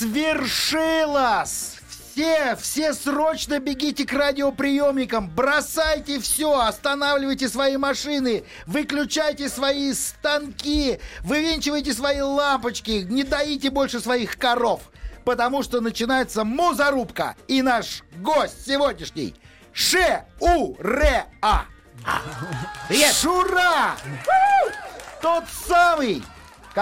Свершилось! Все, все срочно бегите к радиоприемникам, бросайте все, останавливайте свои машины, выключайте свои станки, вывинчивайте свои лампочки, не доите больше своих коров, потому что начинается музарубка. И наш гость сегодняшний Ше-У-Ре-А. Шура! Тот самый,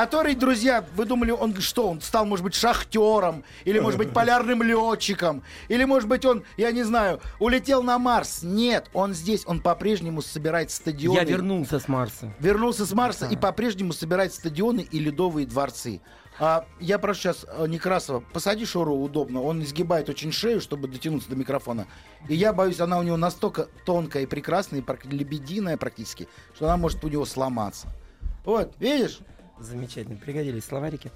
который, друзья, вы думали, он что, он стал, может быть, шахтером, или, может быть, полярным летчиком, или, может быть, он, я не знаю, улетел на Марс. Нет, он здесь, он по-прежнему собирает стадионы. Я вернулся с Марса. Вернулся с Марса и по-прежнему собирает стадионы и ледовые дворцы. А, я прошу сейчас э, Некрасова, посади Шору удобно. Он изгибает очень шею, чтобы дотянуться до микрофона. И я боюсь, она у него настолько тонкая и прекрасная, и лебединая практически, что она может у него сломаться. Вот, видишь? Замечательно. Пригодились словарики.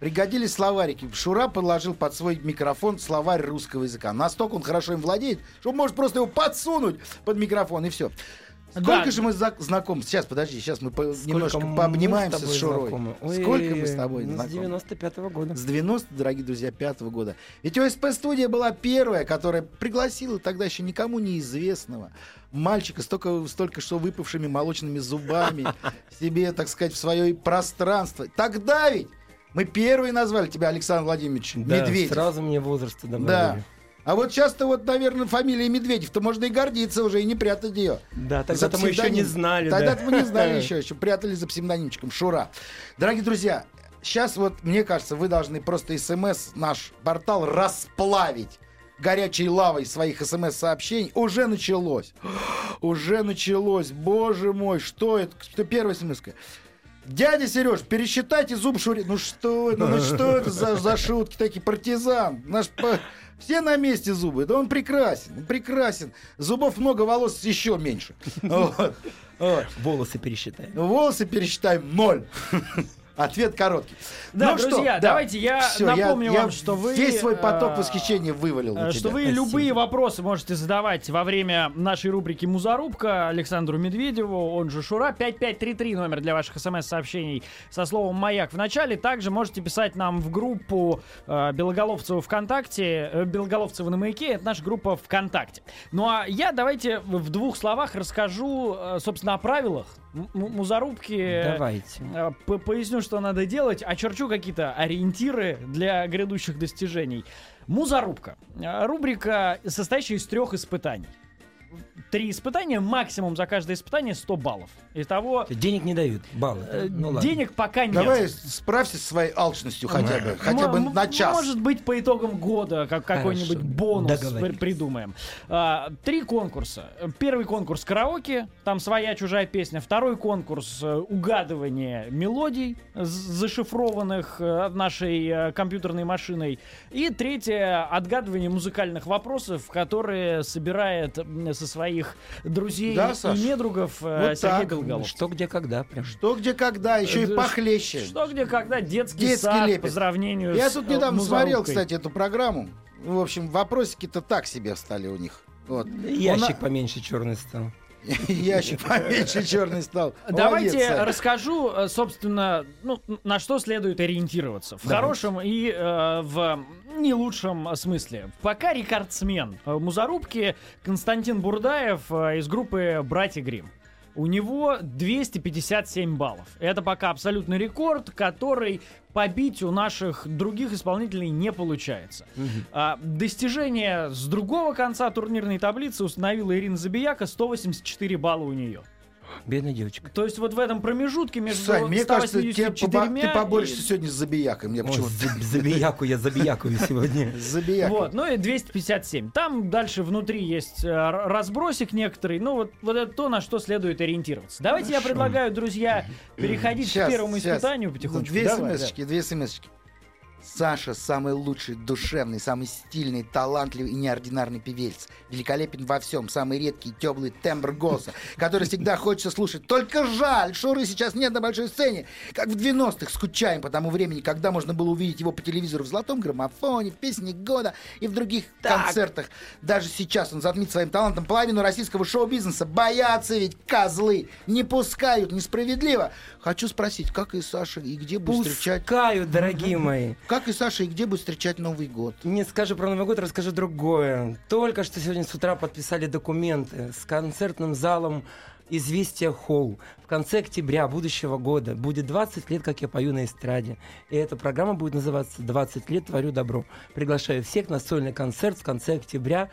Пригодились словарики. Шура подложил под свой микрофон словарь русского языка. Настолько он хорошо им владеет, что может просто его подсунуть под микрофон и все. Сколько Да. же мы за- знакомы? Сейчас, подожди, сейчас мы по- немножко мы пообнимаемся с с Шурой. знакомы? Ой, Сколько мы с тобой ну, С знакомы? 95-го года. С 90, дорогие друзья, пятого года. Ведь ОСП-студия была первая, которая пригласила тогда еще никому неизвестного мальчика, столько, столько что выпавшими молочными зубами себе, так сказать, в свое пространство. Тогда ведь мы первые назвали тебя Александр Владимирович Да, Медведев. Сразу мне возраст добавили. Да. А вот часто вот, наверное, фамилия Медведев-то можно и гордиться уже, и не прятать ее. Да, тогда-то мы еще не знали. Тогда да. мы не знали еще, еще прятали за псевдонимчиком Шура. Дорогие друзья, сейчас вот, мне кажется, вы должны просто смс наш портал расплавить горячей лавой своих смс-сообщений. Уже началось. Уже началось. Боже мой, что это? Что первая смс -ка? Дядя Сереж, пересчитайте зуб Шури. Ну что это? Ну что это за, за шутки такие? Партизан. Наш по- Все на месте зубы. Да он прекрасен. он прекрасен. Зубов много, волос еще меньше. Вот. Вот. Волосы пересчитаем. Волосы пересчитаем ноль. Ответ короткий. Да, Ну что, друзья, да. давайте я Всё, напомню я вам, что вы, Весь свой поток э, восхищения вывалил на Э, Что тебя. вы любые вопросы можете задавать во время нашей рубрики «Музарубка» Александру Медведеву, он же Шура, 5533 номер для ваших смс-сообщений со словом «Маяк» в начале. Также можете писать нам в группу э, Белоголовцева ВКонтакте, э, Белоголовцева на Маяке, это наша группа ВКонтакте. Ну а я давайте в двух словах расскажу, э, собственно, о правилах м- м- Музарубки. Давайте. Э, по- Поясню, что надо делать, очерчу какие-то ориентиры для грядущих достижений. Музарубка. Э, Рубрика, состоящая из трех испытаний. Три испытания, максимум за каждое испытание 100 баллов. Итого Денег не дают, баллы. э, ну ладно. денег пока нет. Давай справься со своей алчностью хотя бы. Хотя бы на час. Может быть, по итогам года как какой-нибудь бонус при- придумаем. А, три конкурса. Первый конкурс караоке, там своя чужая песня. Второй конкурс э, угадывание мелодий, зашифрованных э, нашей э, компьютерной машиной. И третье отгадывание музыкальных вопросов, которые собирает со своих друзей Да, Саш? и недругов э, Вот Сергей так. Что, где, когда, прям. Что, где, когда, еще и Э, похлеще. Что где когда детский, Детский сад лепет. по сравнению Я с тут э, недавно смотрел, музарубкой. кстати, эту программу. В общем, вопросики-то так себе стали у них. Вот. Ящик поменьше черный стал. Ящик поменьше черный стал. Давайте расскажу, э, собственно, ну, на что следует ориентироваться. В хорошем и э, в не лучшем смысле. Пока рекордсмен э, Музарубки Константин Бурдаев э, из группы «Братья Грим. У него 257 баллов. Это пока абсолютный рекорд, который побить у наших других исполнителей не получается. А, достижение с другого конца турнирной таблицы установила Ирина Забияка, 184 балла у нее. Бедная девочка. То есть вот в этом промежутке между Сань, мне кажется, тебе 184 ты поборешься и- сегодня с забиякой. Мне за- забияку я забиякую сегодня. С забиякой. Вот, ну и 257. Там дальше внутри есть э, разбросик некоторый. Ну вот, вот это то, на что следует ориентироваться. Давайте я предлагаю, друзья, переходить к первому испытанию потихонечку. Две смс-очки, две смс-очки. Саша самый лучший, душевный, самый стильный, талантливый и неординарный певец. Великолепен во всем, самый редкий, теплый тембр голоса, который всегда хочется слушать. Только жаль, Шуры сейчас нет на большой сцене. Как в 90-х, скучаем по тому времени, когда можно было увидеть его по телевизору в золотом граммофоне, в песне года и в других концертах. Даже сейчас он затмит своим талантом половину российского шоу-бизнеса. Боятся ведь козлы, не пускают, несправедливо. Хочу спросить, как и Саша, и где будет встречать... Пускаю, дорогие мои. Как и Саша, и где будет встречать Новый год? Не скажу про Новый год, расскажу другое. Только что сегодня с утра подписали документы с концертным залом «Известия Холл». В конце октября будущего года будет 20 лет, как я пою на эстраде. И эта программа будет называться «20 лет творю добро». Приглашаю всех на сольный концерт в конце октября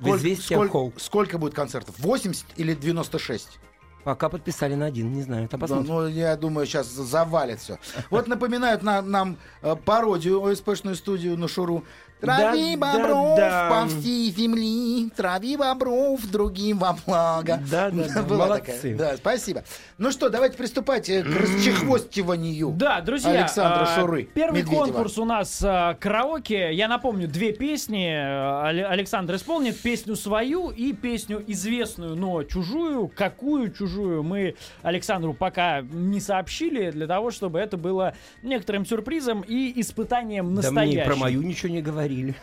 в «Известия сколько, Холл». сколько будет концертов? 80 или 96? Пока подписали на один, не знаю. Это Да, посмотрим. ну, я думаю, сейчас завалит все. Вот напоминают на- нам э, пародию ОСПшную студию на Шуру. Трави Да, да, бобров да. по всей земли, трави бобров другим во благо. Да, да, да, Была молодцы. такая. Да, спасибо. Ну что, давайте приступать э, к расчехвостиванию. Да, друзья, Александра а, Шуры, Первый Медведева. конкурс у нас а, караоке. Я напомню, две песни. Але- Александр исполнит песню свою и песню известную, но чужую. Какую чужую мы Александру пока не сообщили, для того, чтобы это было некоторым сюрпризом и испытанием Да настоящим. мне и про мою ничего не говорили.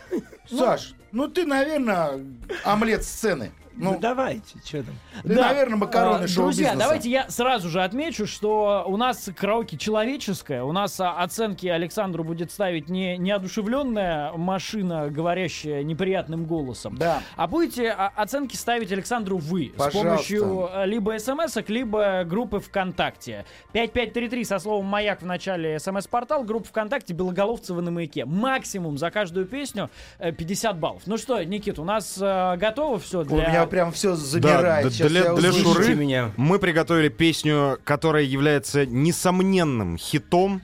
Саш, ну ты, наверное, омлет сцены. Ну, Ну, давайте, что там. ты, Да. наверное, макароны А, шоу-бизнеса. Друзья, давайте я сразу же отмечу, что у нас караоке человеческое. У нас а, оценки Александру будет ставить не неодушевленная машина, говорящая неприятным голосом. Да. А будете а, оценки ставить Александру вы Пожалуйста. с помощью а, либо смс либо группы ВКонтакте. 5533 со словом «Маяк» в начале смс-портал, группа ВКонтакте «Белоголовцева на маяке». Максимум за каждую песню э, 50 баллов. Ну что, Никит, у нас э, готово все для... меня прям все забирает. Да, Сейчас для- для. Шуры меня. Мы приготовили песню, которая является несомненным хитом.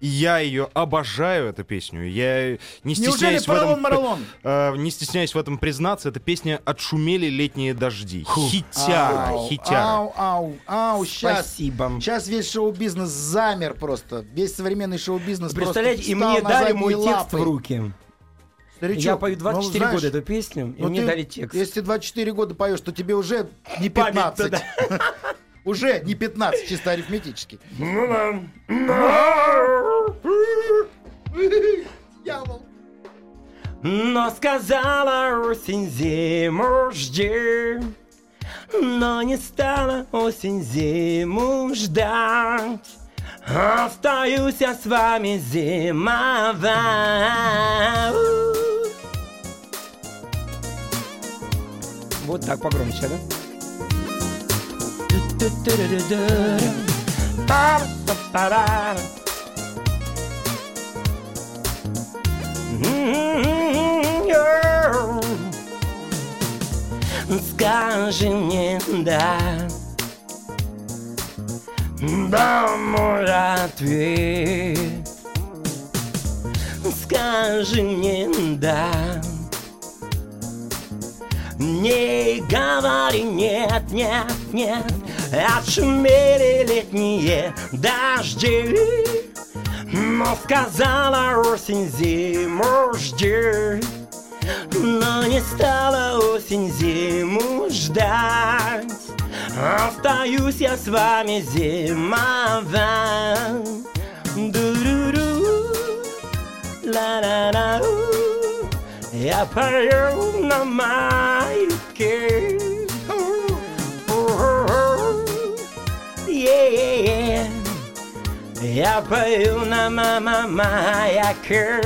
И я ее обожаю, эту песню. Я не Неужели стесняюсь в этом... Э, не стесняюсь в этом признаться, эта песня «Отшумели летние дожди». Хитяра, Ау, хитяра. Ау, ау, ау, сейчас. Спасибо. Сейчас весь шоу-бизнес замер просто. Весь современный шоу-бизнес Представляете, просто и встал мне дали мой текст лапы. в руки. Старичок, Я пою ну, 24 знаешь, года эту песню, и ну мне ты- дали текст. Если ты 24 года поешь, то тебе уже не Память-то 15. Уже не 15, чисто арифметически. Ну Дьявол. Но сказала осень зиму жди, но не стала осень зиму ждать. Остаюсь я с вами зимовать. Вот так погромче, да? Скажи мне да Да, мой ответ Скажи мне да Не говори нет, нет, нет Отшумели летние дожди но сказала осень зиму жди Но не стала осень зиму ждать. Остаюсь я с вами зимовать Ду-ду-ду, ла-ла-ла-у. Я пою на Yeah. Я пою на мама маяке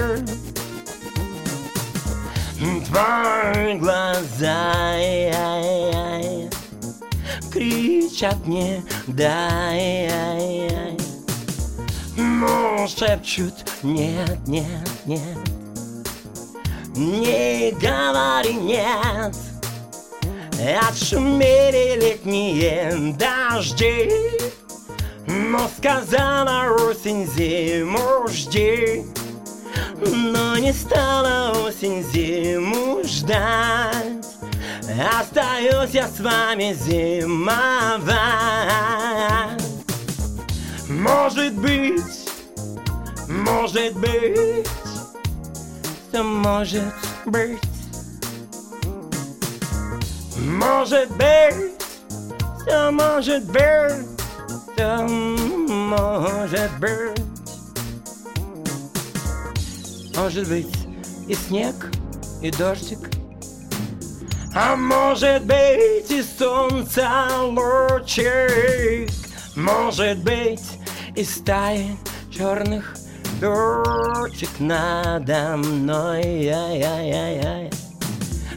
Твои глаза Кричат мне дай Но шепчут нет, нет, нет Не говори нет Отшумели летние дожди. Но сказала осень зиму жди. Но не стала осень зиму ждать. Остаюсь я с вами зимовать. Может быть, может быть, все может быть. Может быть, все может быть, все может быть. Может быть, и снег, и дождик, а может быть и солнце лучик, может быть и стаи черных тучек надо мной.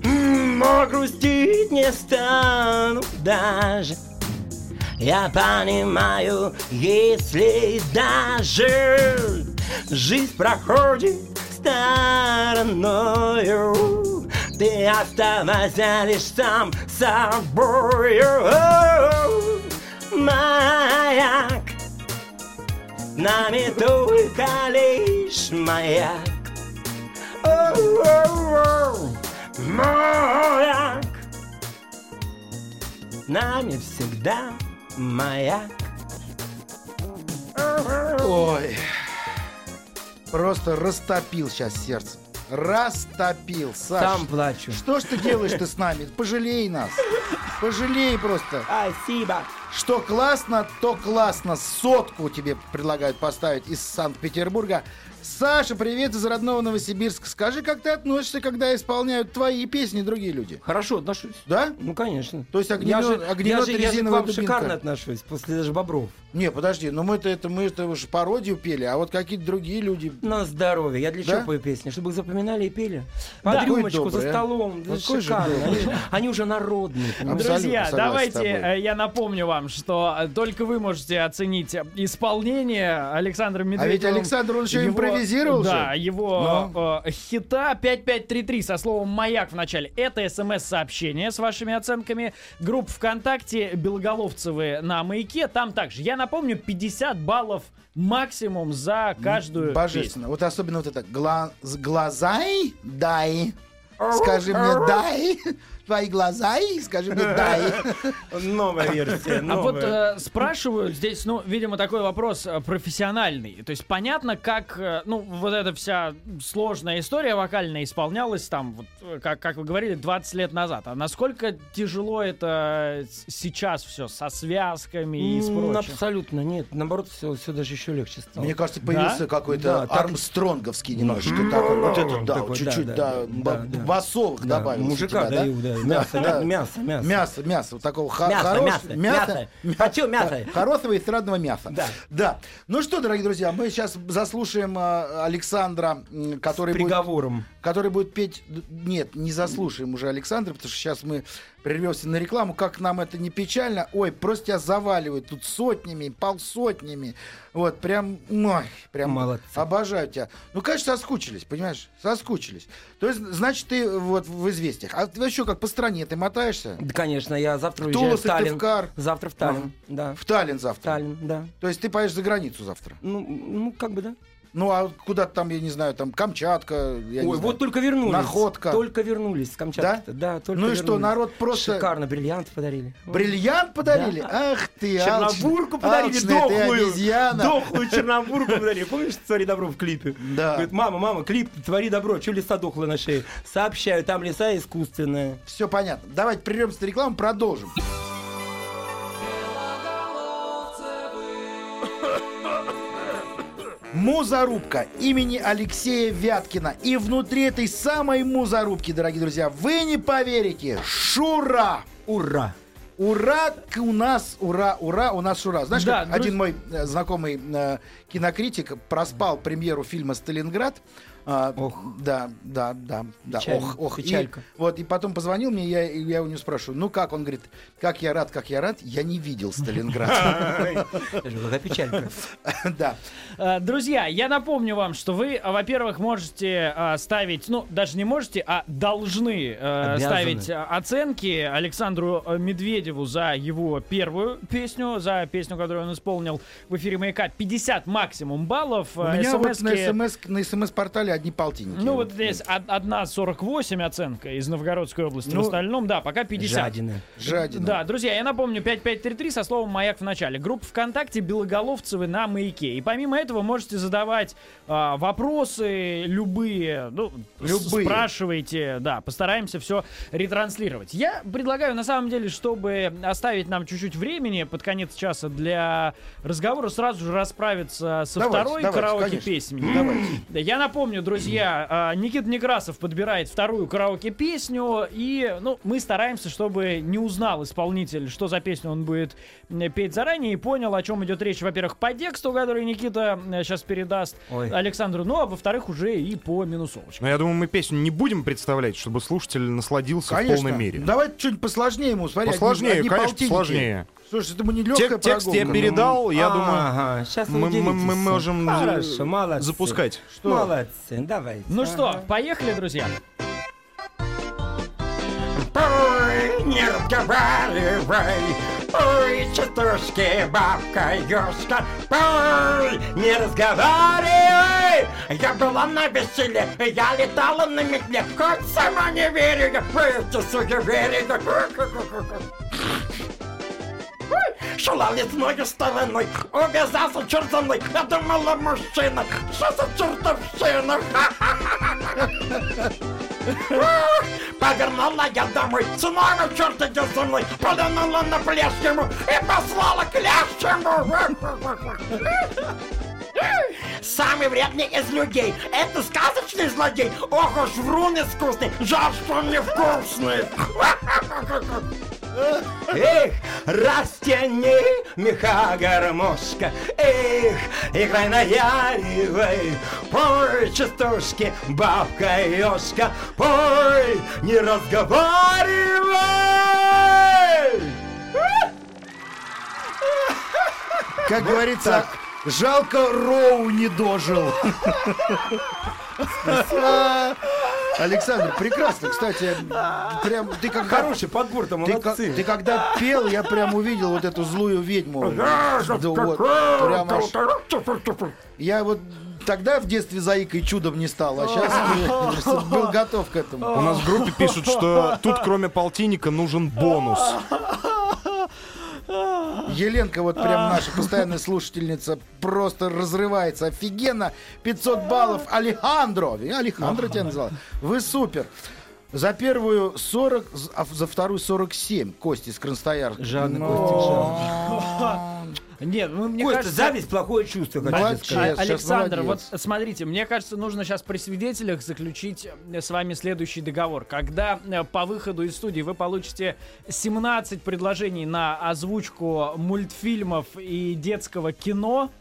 М, Но грустить не стану даже. Я понимаю, если даже жизнь проходит стороною, ты оставайся лишь сам собою. С нами только лишь маяк. Маяк, нами всегда маяк. Ой. Просто растопил сейчас сердце. Растопил, Саш. Сам плачу. Что ж ты делаешь ты с нами? Пожалей нас. Пожалей просто. Спасибо. Что классно, то классно. Сотку тебе предлагают поставить из Санкт-Петербурга. Саша, привет из родного Новосибирска. Скажи, как ты относишься, когда исполняют твои песни другие люди? Хорошо отношусь. Да? Ну, конечно. То есть Я огнемет, же, я огнемет же, и я же к резиновая вам дубинка. шикарно отношусь, после даже Бобров. Не, подожди, ну мы-то это, мы это уже пародию пели, а вот какие-то другие люди. На здоровье. Я для Да? чего пою песни? Чтобы их запоминали и пели. Под Да. рюмочку, за добрый, а. столом. Же шикарно. Они, они уже народные. Друзья, давайте э, я напомню вам, что э, только вы можете оценить исполнение Александра Медведева. А ведь Александр, он еще импровизировал Да, же. его э, хита 5533 со словом «Маяк» в начале. Это смс-сообщение с вашими оценками. Группа ВКонтакте «Белоголовцевы» на «Маяке». Там также, я напомню, 50 баллов максимум за каждую Божественно. Вот особенно вот это гла- с глазай дай. Скажи мне дай. Твои глаза и скажи мне дай. Новая версия. А вот э, спрашивают здесь, ну, видимо, такой вопрос э, профессиональный. То есть понятно, как, э, ну, вот эта вся сложная история вокальная исполнялась там, вот, как, как вы говорили, 20 лет назад. А насколько тяжело это сейчас все со связками и с прочим? Абсолютно нет. Наоборот, все, все даже еще легче стало. Мне кажется, появился Да? какой-то Да, так- армстронговский немножечко такой. Вот это, да, Такой, чуть-чуть, да, да, да, ба- да, да. басовых Да, добавил. Мужика даю, да. Мясо, мясо, мясо. Мясо, мясо, вот такого Мясо, хорошего- мясо, мясо. Хочу мясо. Хорошего эстрадного мяса. Да. Да. Ну что, дорогие друзья, мы сейчас заслушаем э, Александра, который будет Приговором. Который будет петь... Нет, не заслушаем уже Александра, потому что сейчас мы прервемся на рекламу. Как нам это не печально. Ой, просто тебя заваливают тут сотнями, полсотнями. Вот, прям, ой, прям Молодцы. обожаю тебя. Ну, конечно, соскучились, понимаешь? Соскучились. То есть, значит, ты вот в известиях. А ты еще как по стране, ты мотаешься? Да, конечно, я завтра В уезжаю в Таллин. Сыктывкар. Завтра в Таллин, да. В Таллин В завтра. Таллин, да. То есть ты поедешь за границу завтра. Ну, ну, как бы, да. Ну, а куда там, я не знаю, там Камчатка, я Ой, знаю. вот только вернулись. Находка. Только вернулись с Камчатки. Да, только Ну и что, вернулись. народ просто... Шикарно, бриллиант подарили. Бриллиант подарили? Да. Ах ты, Чернобурку алч- подарили, алчная ты дохлую. обезьяна. Дохлую чернобурку подарили. Помнишь, «Твори добро» в клипе? Да. Говорит, мама, мама, клип «Твори добро», что лиса дохла на шее? Сообщаю, там лиса искусственная. Все понятно. Давайте прервемся на рекламу, продолжим. Музарубка имени Алексея Вяткина. И внутри этой самой музарубки, дорогие друзья, вы не поверите, Шура! Ура! Ура у нас, ура, ура, у нас Шура. Знаешь, Да, как один мой э, знакомый э, кинокритик проспал премьеру фильма «Сталинград», А, Ох. Да, да, да, да. Печально, Ох, ох. И печалька. вот, и потом позвонил мне, я, и я у него спрашиваю, ну как? Он говорит, как я рад, как я рад, я не видел Сталинград. Какая печалька. Да. Э, Друзья, я напомню вам, что вы, во-первых, можете а, ставить, ну, даже не можете, а должны э, ставить оценки Александру э, Медведеву за его первую песню, за песню, которую он исполнил в эфире «Маяка». 50 максимум баллов. У Э, меня вот на СМСки- СМС-портале одни полтинники. Ну, вот здесь од- одна 48 оценка из Новгородской области. Ну, в остальном, да, пока 50. Жадины. Жадина. Да, друзья, я напомню, 5533 со словом «Маяк» в начале. Группа ВКонтакте «Белоголовцевы» на «Маяке». И помимо этого можете задавать а, вопросы любые. Ну, Любые. Спрашивайте, да, постараемся все ретранслировать. Я предлагаю, на самом деле, чтобы оставить нам чуть-чуть времени под конец часа для разговора, сразу же расправиться со Давайте, второй давайте, караоке-песней. Я напомню, друзья, а, Никита Некрасов подбирает вторую караоке-песню, и ну, мы стараемся, чтобы не узнал исполнитель, что за песню он будет петь заранее, и понял, о чем идет речь, во-первых, по тексту, который Никита сейчас передаст Ой. Александру, ну, а во-вторых, уже и по минусовочкам. Но я думаю, мы песню не будем представлять, чтобы слушатель насладился Конечно. в полной мере. Давайте что-нибудь посложнее ему. Смотри, одни- Посложнее, одни конечно, полтинники. посложнее. Слушай, это не легкая Тек- текст я прогулка, передал, я думаю, Ага, сейчас мы, мы- мы можем Хорошо, молодцы. запускать. Что? Молодцы, давайте. Ну что, Ага. поехали, друзья. Ой, не разговаривай, ой, частушки, бабка, ёшка, ой, не разговаривай. Я была на веселе, я летала на метле, хоть сама не верю, я просто суеверие. Ой, Шла лесной стороной, увязался черт за мной, я думала мужчина, что за чертовщина? Повернула я домой, снова черт идет за мной, повернула на ему и послала к лящему. Самый вредный из людей, это сказочный злодей. Ох уж врун искусный, жаль, что он невкусный. Эх, растяни меха гармошка, эх, играй наяривай, пой, частушки, бабка ёшка, пой, не разговаривай! Как говорится, жалко Роу не дожил. Александр, прекрасно, кстати, прям ты как Хороший подбор там, Ты, ка- молодцы. ты когда пел, я прям увидел вот эту злую ведьму. Да вот, прям аж- Я вот тогда в детстве заикой чудом не стал, а сейчас был готов к этому. У нас в группе пишут, что тут кроме полтинника нужен бонус. Еленка, вот прям наша постоянная слушательница, просто разрывается офигенно. 500 баллов. Алехандро. Алехандро тебя назвал. Вы супер. За первую 40, а за вторую 47. Кости из Красноярска. Жадный Ну, Костик, жадный. Нет, ну, мне Костя, кажется... зависть плохое чувство, хочу Молодец. сказать. Александр, вот смотрите, мне кажется, нужно сейчас при свидетелях заключить э, с вами следующий договор. Когда э, по выходу из студии вы получите 17 предложений на озвучку мультфильмов и детского кино,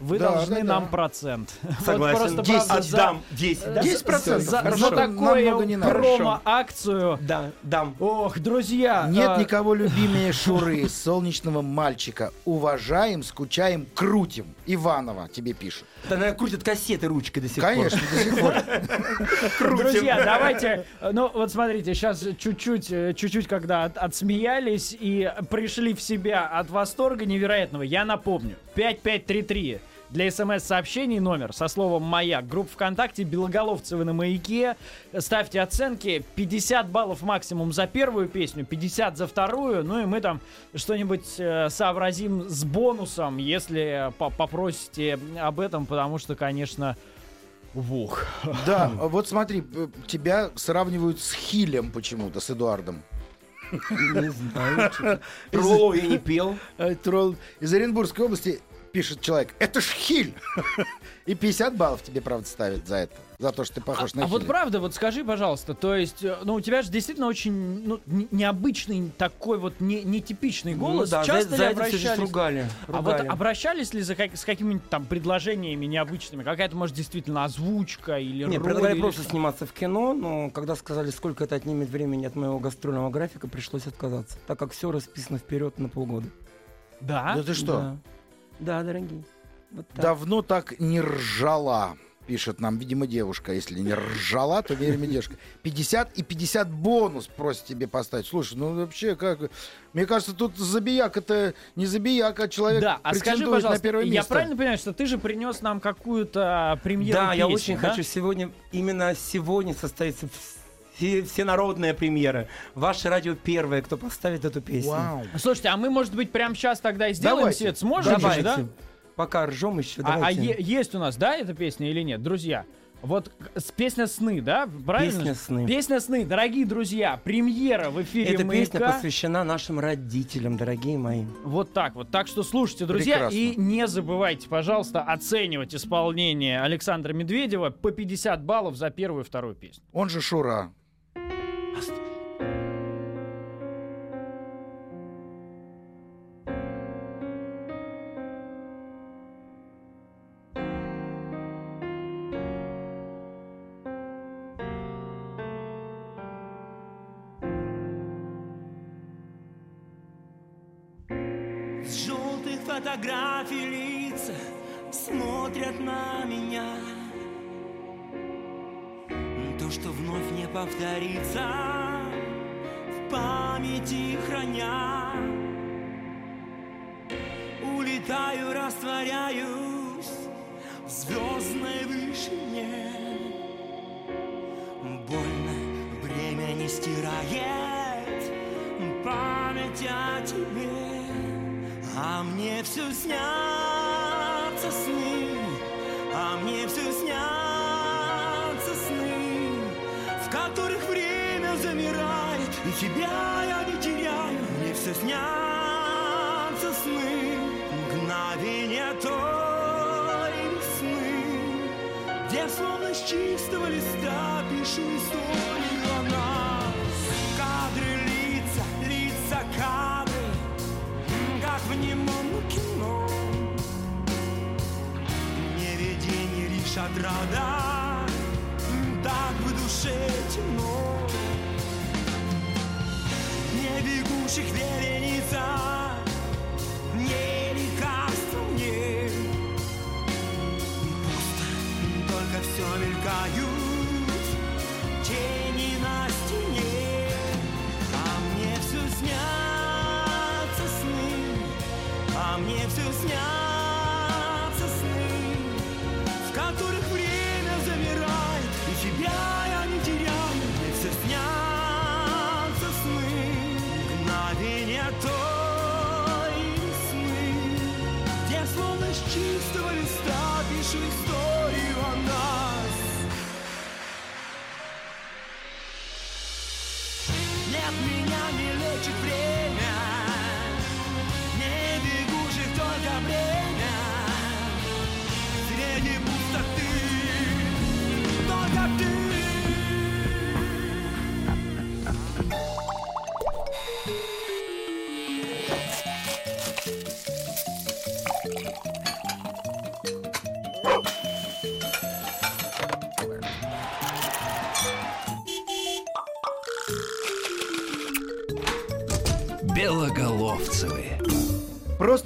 вы Да, должны да, да. нам процент. Вот Согласен. просто, 10 правда, за- отдам. 10. да? 10%. За, Хорошо. за Намного не надо. промо-акцию. Да, дам. Ох, друзья. Нет а, никого любимее Шуры, солнечного мальчика. Уважаем, скучаем, крутим. Иванова тебе пишет. Да, наверное, крутят кассеты ручкой до сих пор. Конечно, до сих пор. Друзья, давайте, ну вот смотрите, сейчас чуть-чуть, э, чуть-чуть, когда от- отсмеялись и пришли в себя от восторга невероятного, я напомню, 5533 для смс-сообщений номер со словом «Маяк». Группа ВКонтакте «Белоголовцевы на маяке». Ставьте оценки. 50 баллов максимум за первую песню, 50 за вторую. Ну и мы там что-нибудь э, сообразим с бонусом, если по- попросите об этом, потому что, конечно, вух. Да, вот смотри, э, тебя сравнивают с Хилем почему-то, с Эдуардом. Не знаю. что-то. Ролло я не пел. Э, Тролл из Оренбургской области. Пишет человек, это ж хиль. И 50 баллов тебе, правда, ставят за это. За то, что ты похож на А вот правда, вот скажи, пожалуйста, то есть, э, ну, у тебя же действительно очень ну, необычный такой вот не- нетипичный голос. Ну да, за, Часто за ли здесь обращались? ругали. А вот ругали. обращались ли за как- с какими-нибудь там предложениями необычными? Какая-то, может, действительно озвучка или Не, роль, предлагали или просто что? сниматься в кино, но когда сказали, сколько это отнимет времени от моего гастрольного графика, пришлось отказаться, так как все расписано вперед на полгода. Да? Да ты что, Да, Да, дорогие. Вот так. давно так не ржала, пишет нам, видимо, девушка. Если не ржала, то, верим, девушка. 50 и 50 бонус просит тебе поставить. Слушай, ну вообще как... Мне кажется, тут забияк это не забияк, а человек Да, а скажи, пожалуйста, на первое я место. правильно понимаю, что ты же принес нам какую-то премьеру Да, я песни, очень да? хочу сегодня, именно сегодня состоится все, всенародная премьера. Ваше радио первое, кто поставит эту песню. Вау. Слушайте, а мы, может быть, прямо сейчас тогда и сделаем Давайте. свет? Сможем же, Давайте. да? Пока ржем еще, А, а давайте. е- есть у нас, да, эта песня или нет? Друзья, вот с- песня «Сны», да? Правильно? Песня же? «Сны». Песня «Сны». Дорогие друзья, премьера в эфире Эта песня «Маяка». посвящена нашим родителям, дорогие мои. Вот так вот. Так что слушайте, друзья, Прекрасно. и не забывайте, пожалуйста, оценивать исполнение Александра Медведева по 50 баллов за первую и вторую песню. Он же Шура. Желтых фотографий лица смотрят на меня. То, что вновь не повторится В памяти храня. Улетаю, растворяюсь В звездной вышине. Больно время не стирает Память о тебе а мне все снятся сны, а мне все снятся сны, в которых время замирает, и тебя я не теряю. Мне все снятся сны, мгновения той весны, где словно с чистого листа пишу историю лишь отрада Так в душе темно. Не бегущих вереница Не лекарство мне. Пусто, только все мелькают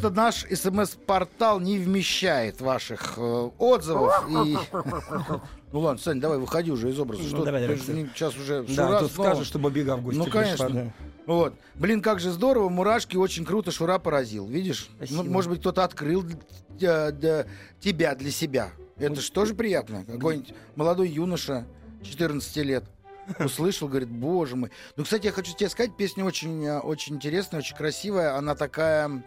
Просто наш смс-портал не вмещает ваших э, отзывов. И... Ну ладно, Сань, давай выходи уже из образа. Ну, Что давай, давай, сейчас уже Да, Шура тут снова. скажешь, чтобы бега в гости Ну, пришла, конечно. да. Вот. Блин, как же здорово, мурашки, очень круто, Шура поразил. Видишь? Спасибо. Ну, может быть, кто-то открыл для- для тебя для себя. Это же тоже приятно. Какой-нибудь молодой юноша, 14 лет, услышал, говорит, боже мой. Ну, кстати, я хочу тебе сказать, песня очень, э, очень интересная, очень красивая. Она такая,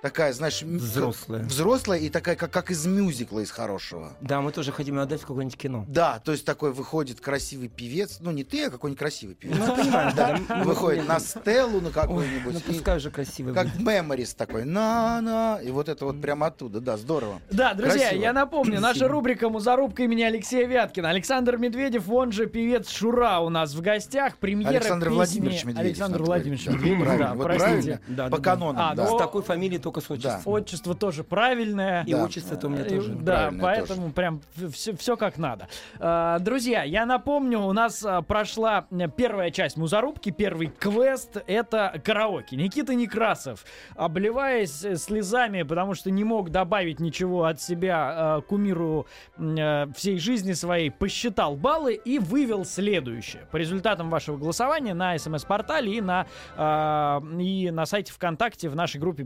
Такая, знаешь, Взрослая. Взрослая и такая, как, как из мюзикла, из хорошего. Да, мы тоже хотим отдать в какое-нибудь кино. Да, то есть такой выходит красивый певец, ну не ты, а какой-нибудь красивый певец. Ну, понимаешь, Да, выходит на стелу на какую-нибудь. ну пускай уже красивый Как меморис такой, на-на, и вот это вот прямо оттуда, да, здорово. Да, друзья, я напомню, наша рубрика «Музарубка» имени Алексея Вяткина. Александр Медведев, он же певец Шура у нас в гостях. Премьера Александр Владимирович Медведев. Александр Владимирович Медведев, да, правильно, Да, по канонам, А, да. ну, С такой фамилией только с отчеством. Отчество тоже правильное. И Да. отчество-то у меня И- тоже. Да, поэтому прям все, как надо. А, Друзья, я напомню, у нас а, прошла э, первая часть музарубки, первый квест — это караоке. Никита Некрасов, обливаясь э, слезами, потому что не мог добавить ничего от себя э, кумиру э, всей жизни своей, посчитал баллы и вывел следующее. По результатам вашего голосования на смс-портале и на, а, и на сайте ВКонтакте в нашей группе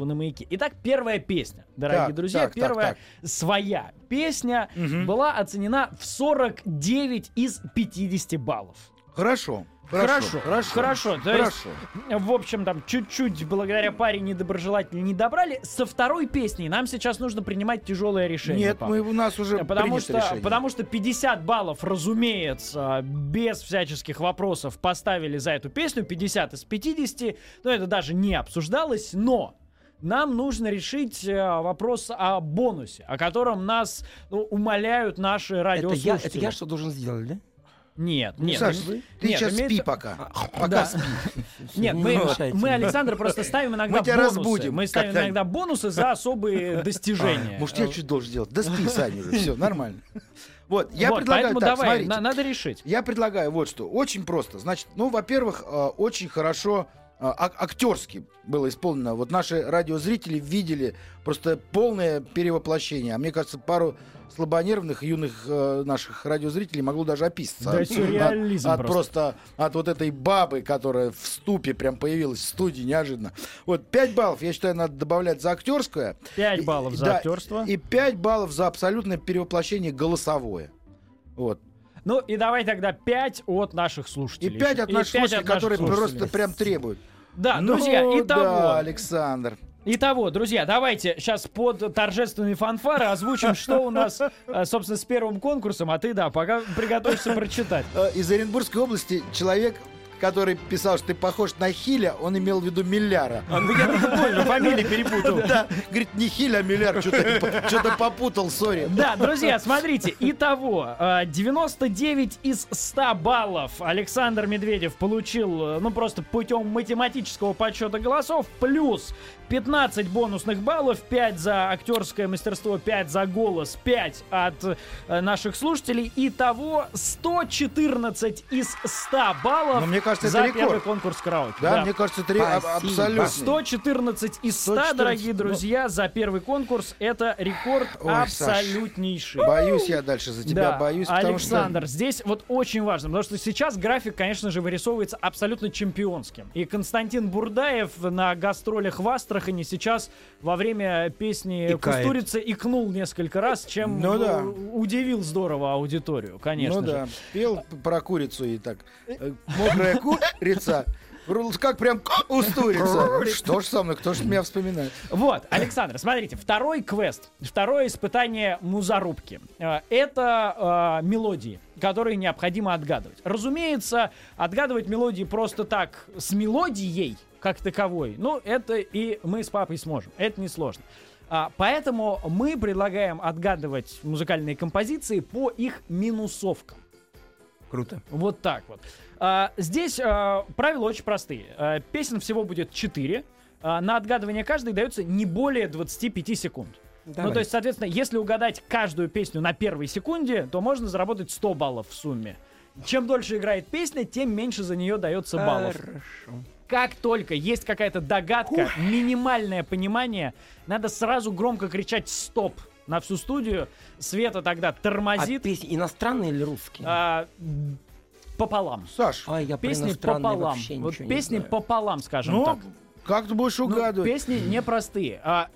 Белоголовцева на маяке. Итак, первая песня, дорогие Так, друзья. так, так, первая так. своя песня Мгм. была оценена в 49 из 50 баллов. Хорошо. Хорошо, Хорошо. хорошо, то есть- Хорошо. В общем, там чуть-чуть благодаря паре недоброжелателей не добрали. Со второй песней нам сейчас нужно принимать тяжелое решение. Нет, пап. мы, у нас уже Потому что, решение. потому что 50 баллов, разумеется, без всяческих вопросов поставили за эту песню. 50 из 50. Но это даже не обсуждалось. Но нам нужно решить э, вопрос о бонусе, о котором нас ну, умоляют наши Это я, радиослушатели. это я что должен сделать, да? Нет, Ну, нет. Саш, ты нет, сейчас спи имеется- пока. А, Пока Да. спи. Нет, Не мы, мы. Александр, просто ставим иногда Мы тебя бонусы. разбудим Мы ставим иногда бонусы за особые достижения. Может, я что должен делать? Да спи, Саня, уже. Все, нормально. Вот, я Вот, предлагаю так, давай, смотрите. на- надо решить. Я предлагаю вот что. Очень просто. Значит, ну, во-первых, э, очень хорошо ак- актерски было исполнено. Вот наши радиозрители видели просто полное перевоплощение. А мне кажется, пару слабонервных юных э, наших радиозрителей могло даже описаться. Да, От- сюрреализм от, от просто. просто от вот этой бабы, которая в ступе прям появилась в студии неожиданно. Вот 5 баллов, я считаю, надо добавлять за актерское. 5 И- баллов за да, актерство. И 5 баллов за абсолютное перевоплощение голосовое. Вот. Ну и давай тогда 5 от наших И слушателей. 5 от И наших пять слушателей, от наших которые слушателей. просто прям требуют. Да, Ну друзья, итого. Да, Александр. Итого, друзья, давайте сейчас под торжественные фанфары озвучим, что у нас, э, собственно, с первым конкурсом. А ты, да, пока приготовишься прочитать. Э, Из Оренбургской области человек, который писал, что ты похож на Хиля, он имел в виду Милляра. А, ну я понял, фамилии перепутал. Да, говорит, не Хиль, а Милляр. Что-то попутал, сори. Да, друзья, смотрите, итого, э, 99 из 100 баллов Александр Медведев получил, э, ну, просто путем математического подсчета голосов, плюс 15 бонусных баллов, 5 за актерское мастерство, 5 за голос, 5 от э, наших слушателей. Итого 114 из 100 баллов Ну, мне кажется, это за рекорд. первый конкурс караоке. Да, Да. мне кажется, три а- Спасибо. абсолютно. 114 из 100, 114, дорогие ну. друзья, за первый конкурс. Это рекорд Ой, Саш, абсолютнейший. Боюсь я дальше за тебя, Да, боюсь, Александр, здесь вот очень важно, потому что сейчас график, конечно же, вырисовывается абсолютно чемпионским. И Константин Бурдаев на гастролях в Астрахани сейчас во время песни Икает. Кустурицы икнул несколько раз, чем Ну да. у- удивил здорово аудиторию, конечно Ну же. да, пел про курицу и так. э, Мокрая курица. Как прям устурица. Что ж со мной, кто ж меня вспоминает? Вот, Александр, смотрите, второй квест, второе испытание музарубки. Э, Это э, мелодии, которые необходимо отгадывать. Разумеется, отгадывать мелодии просто так с мелодией, как таковой, ну, это и мы с папой сможем. Это несложно. А, поэтому мы предлагаем отгадывать музыкальные композиции по их минусовкам. Круто. Вот так вот. А, здесь а, правила очень простые. А, песен всего будет 4. на отгадывание каждой дается не более 25 секунд. Ну, то есть, соответственно, если угадать каждую песню на первой секунде, то можно заработать 100 баллов в сумме. Чем дольше играет песня, тем меньше за нее дается баллов. Хорошо. Как только есть какая-то догадка, минимальное понимание, надо сразу громко кричать «стоп» на всю студию. Света тогда А тормозит песни иностранные или русские? а, пополам. Саш, Ай, я Песни пополам. вообще Вот песни знаю. пополам, скажем ну, так. как ты будешь Ну, угадывать? песни непростые. А,